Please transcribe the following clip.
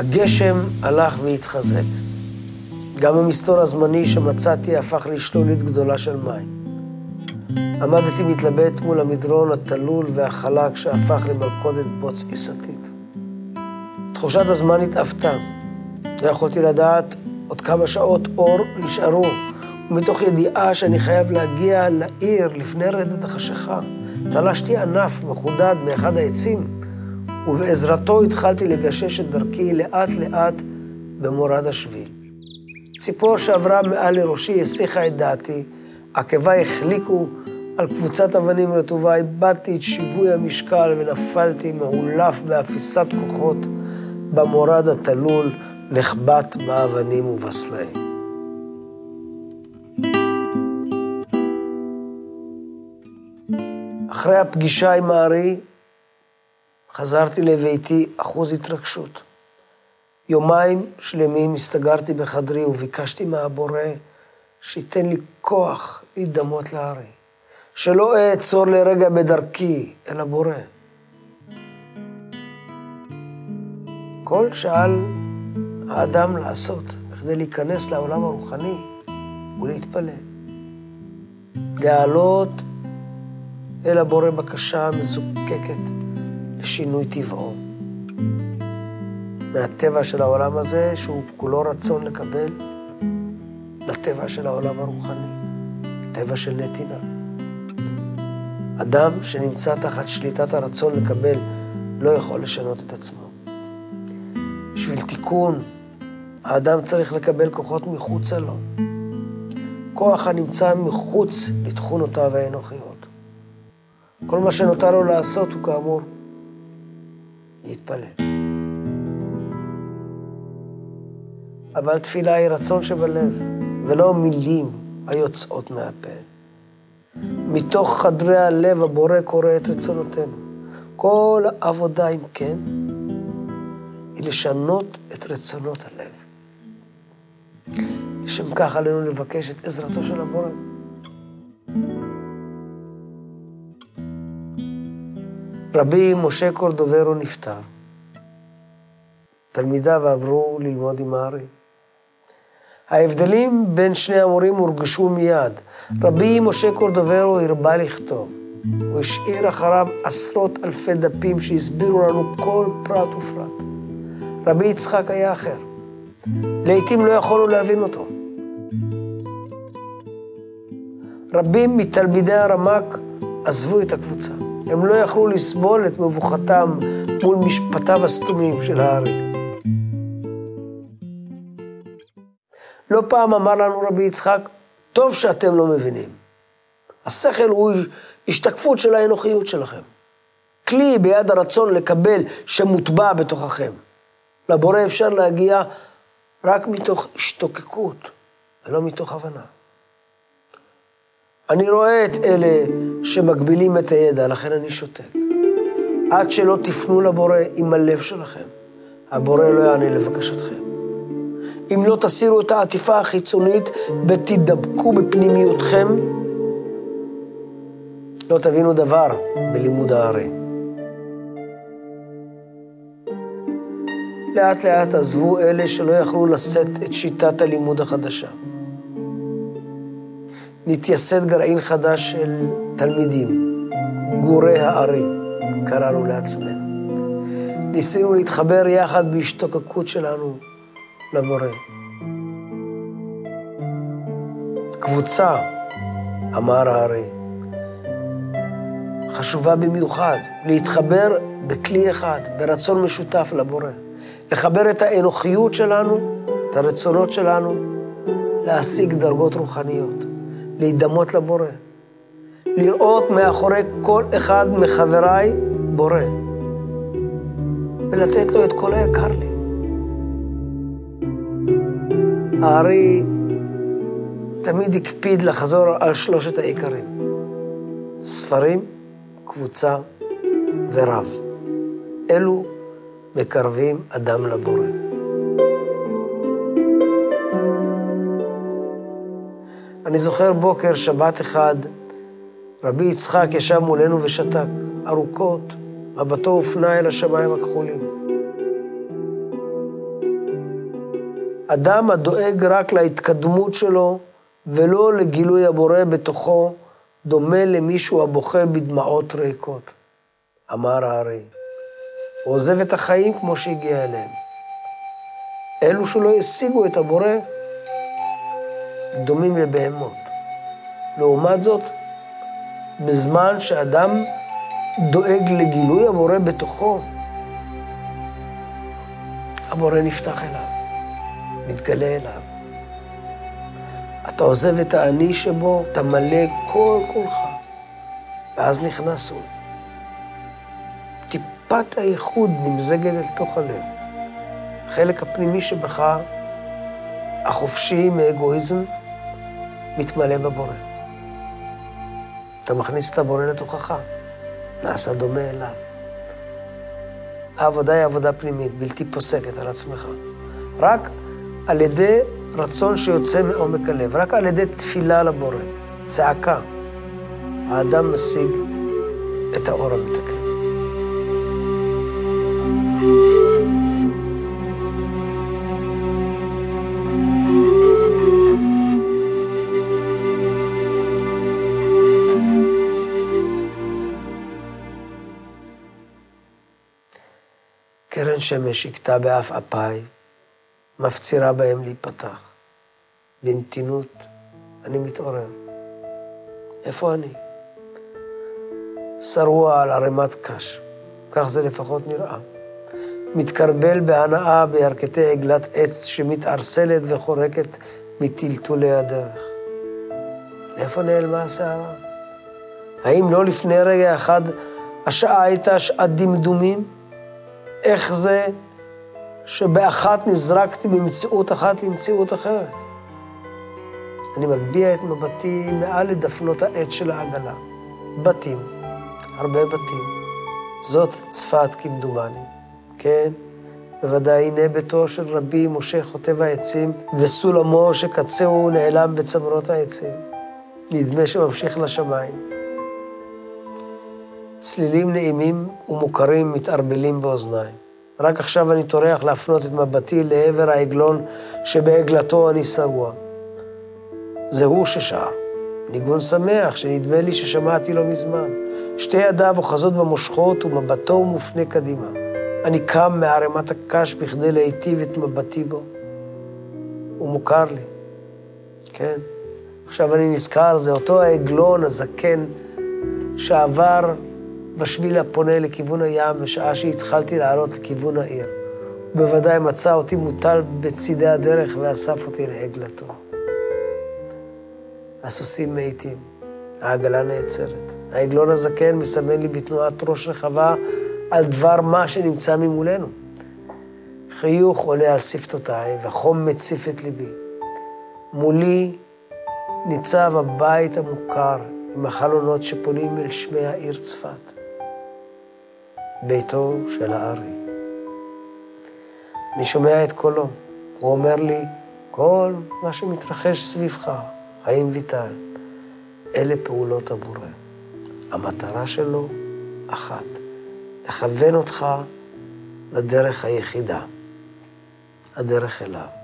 הגשם הלך והתחזק. גם המסתור הזמני שמצאתי הפך לשלולית גדולה של מים. עמדתי מתלבט מול המדרון התלול והחלק שהפך למלכודת בוץ עיסתית. תחושת הזמן התעוותה. לא יכולתי לדעת עוד כמה שעות אור נשארו, ומתוך ידיעה שאני חייב להגיע לעיר לפני רדת החשיכה, תלשתי ענף מחודד מאחד העצים, ובעזרתו התחלתי לגשש את דרכי לאט-לאט במורד השביל. ציפור שעברה מעל לראשי הסיחה את דעתי, עקביי החליקו על קבוצת אבנים רטובה, איבדתי את שיווי המשקל ונפלתי מעולף באפיסת כוחות במורד התלול, נחבט באבנים ובסלעים. אחרי הפגישה עם הארי, חזרתי לביתי אחוז התרגשות. יומיים שלמים הסתגרתי בחדרי וביקשתי מהבורא שייתן לי כוח להידמות לארי. שלא אעצור לרגע בדרכי אל הבורא. כל שעל האדם לעשות בכדי להיכנס לעולם הרוחני ולהתפלל. להעלות אל הבורא בקשה מזוקקת לשינוי טבעו. מהטבע של העולם הזה, שהוא כולו רצון לקבל, לטבע של העולם הרוחני, טבע של נתינה. אדם שנמצא תחת שליטת הרצון לקבל לא יכול לשנות את עצמו. בשביל תיקון, האדם צריך לקבל כוחות מחוצה לו. כוח הנמצא מחוץ לתכונותיו האנוכיות. כל מה שנותר לו לעשות הוא כאמור להתפלל. אבל תפילה היא רצון שבלב, ולא מילים היוצאות מהפה. מתוך חדרי הלב הבורא קורא את רצונותינו. כל עבודה, אם כן, היא לשנות את רצונות הלב. לשם כך עלינו לבקש את עזרתו של הבורא. רבי משה קורדוברו נפטר. תלמידיו עברו ללמוד עם הארי. ההבדלים בין שני המורים הורגשו מיד. רבי משה קורדוברו הרבה לכתוב. הוא השאיר אחריו עשרות אלפי דפים שהסבירו לנו כל פרט ופרט. רבי יצחק היה אחר. לעתים לא יכולנו להבין אותו. רבים מתלמידי הרמ"ק עזבו את הקבוצה. הם לא יכלו לסבול את מבוכתם מול משפטיו הסתומים של הארי. לא פעם אמר לנו רבי יצחק, טוב שאתם לא מבינים. השכל הוא השתקפות של האנוכיות שלכם. כלי ביד הרצון לקבל שמוטבע בתוככם. לבורא אפשר להגיע רק מתוך השתוקקות, ולא מתוך הבנה. אני רואה את אלה שמגבילים את הידע, לכן אני שותק. עד שלא תפנו לבורא עם הלב שלכם, הבורא לא יענה לבקשתכם. אם לא תסירו את העטיפה החיצונית ותדבקו בפנימיותכם, לא תבינו דבר בלימוד הארי. לאט לאט עזבו אלה שלא יכלו לשאת את שיטת הלימוד החדשה. נתייסד גרעין חדש של תלמידים, גורי הארי, קראנו לעצמנו. ניסינו להתחבר יחד בהשתוקקות שלנו לבורא. קבוצה, אמר הארי, חשובה במיוחד, להתחבר בכלי אחד, ברצון משותף לבורא. לחבר את האנוכיות שלנו, את הרצונות שלנו, להשיג דרגות רוחניות, להידמות לבורא. לראות מאחורי כל אחד מחבריי בורא, ולתת לו את כל היקר לי. הארי תמיד הקפיד לחזור על שלושת העיקרים. ספרים, קבוצה ורב. אלו מקרבים אדם לבורא. אני זוכר בוקר, שבת אחד, רבי יצחק ישב מולנו ושתק, ארוכות, מבטו הופנה אל השמיים הכחולים. אדם הדואג רק להתקדמות שלו ולא לגילוי הבורא בתוכו, דומה למישהו הבוכה בדמעות ריקות. אמר הארי, הוא עוזב את החיים כמו שהגיע אליהם. אלו שלא השיגו את הבורא דומים לבהמות. לעומת זאת, בזמן שאדם דואג לגילוי הבורא בתוכו, הבורא נפתח אליו, מתגלה אליו. אתה עוזב את האני שבו, אתה מלא כל כולך, ואז נכנס הוא. טיפת הייחוד נמזגת אל תוך הלב. החלק הפנימי שבך, החופשי מאגואיזם, מתמלא בבורא. אתה מכניס את הבורא לתוכך, נעשה דומה אליו. העבודה היא עבודה פנימית, בלתי פוסקת על עצמך. רק על ידי רצון שיוצא מעומק הלב, רק על ידי תפילה לבורא, צעקה, האדם משיג את האור המתקן. קרן שמש הכתה באף אפיי, מפצירה בהם להיפתח. במתינות אני מתעורר. איפה אני? שרוע על ערימת קש, כך זה לפחות נראה. מתקרבל בהנאה בירכתי עגלת עץ שמתערסלת וחורקת מטלטולי הדרך. איפה נעלמה הסערה? האם לא לפני רגע אחד השעה הייתה שעת דמדומים? איך זה שבאחת נזרקתי ממציאות אחת למציאות אחרת? אני מגביה את מבטי מעל לדפנות העץ של העגלה. בתים, הרבה בתים. זאת צפת כמדומני. כן, בוודאי הנה ביתו של רבי משה חוטב העצים, וסולמו שקצהו נעלם בצמרות העצים. נדמה שממשיך לשמיים. צלילים נעימים ומוכרים מתערבלים באוזניי. רק עכשיו אני טורח להפנות את מבטי לעבר העגלון שבעגלתו אני שרוע. זה הוא ששר. ניגון שמח שנדמה לי ששמעתי לא מזמן. שתי ידיו אוחזות במושכות ומבטו מופנה קדימה. אני קם מערימת הקש בכדי להיטיב את מבטי בו. הוא מוכר לי. כן. עכשיו אני נזכר, זה אותו העגלון הזקן שעבר בשביל הפונה לכיוון הים בשעה שהתחלתי לעלות לכיוון העיר. הוא בוודאי מצא אותי מוטל בצידי הדרך ואסף אותי לעגלתו. הסוסים מאיטים, העגלה נעצרת. העגלון הזקן מסמן לי בתנועת ראש רחבה על דבר מה שנמצא ממולנו. חיוך עולה על שפתותיי וחום מציף את ליבי. מולי ניצב הבית המוכר עם החלונות שפונים אל שמי העיר צפת. ביתו של הארי. אני שומע את קולו, הוא אומר לי, כל מה שמתרחש סביבך, חיים ויטל, אלה פעולות הבורא. המטרה שלו אחת, לכוון אותך לדרך היחידה, הדרך אליו.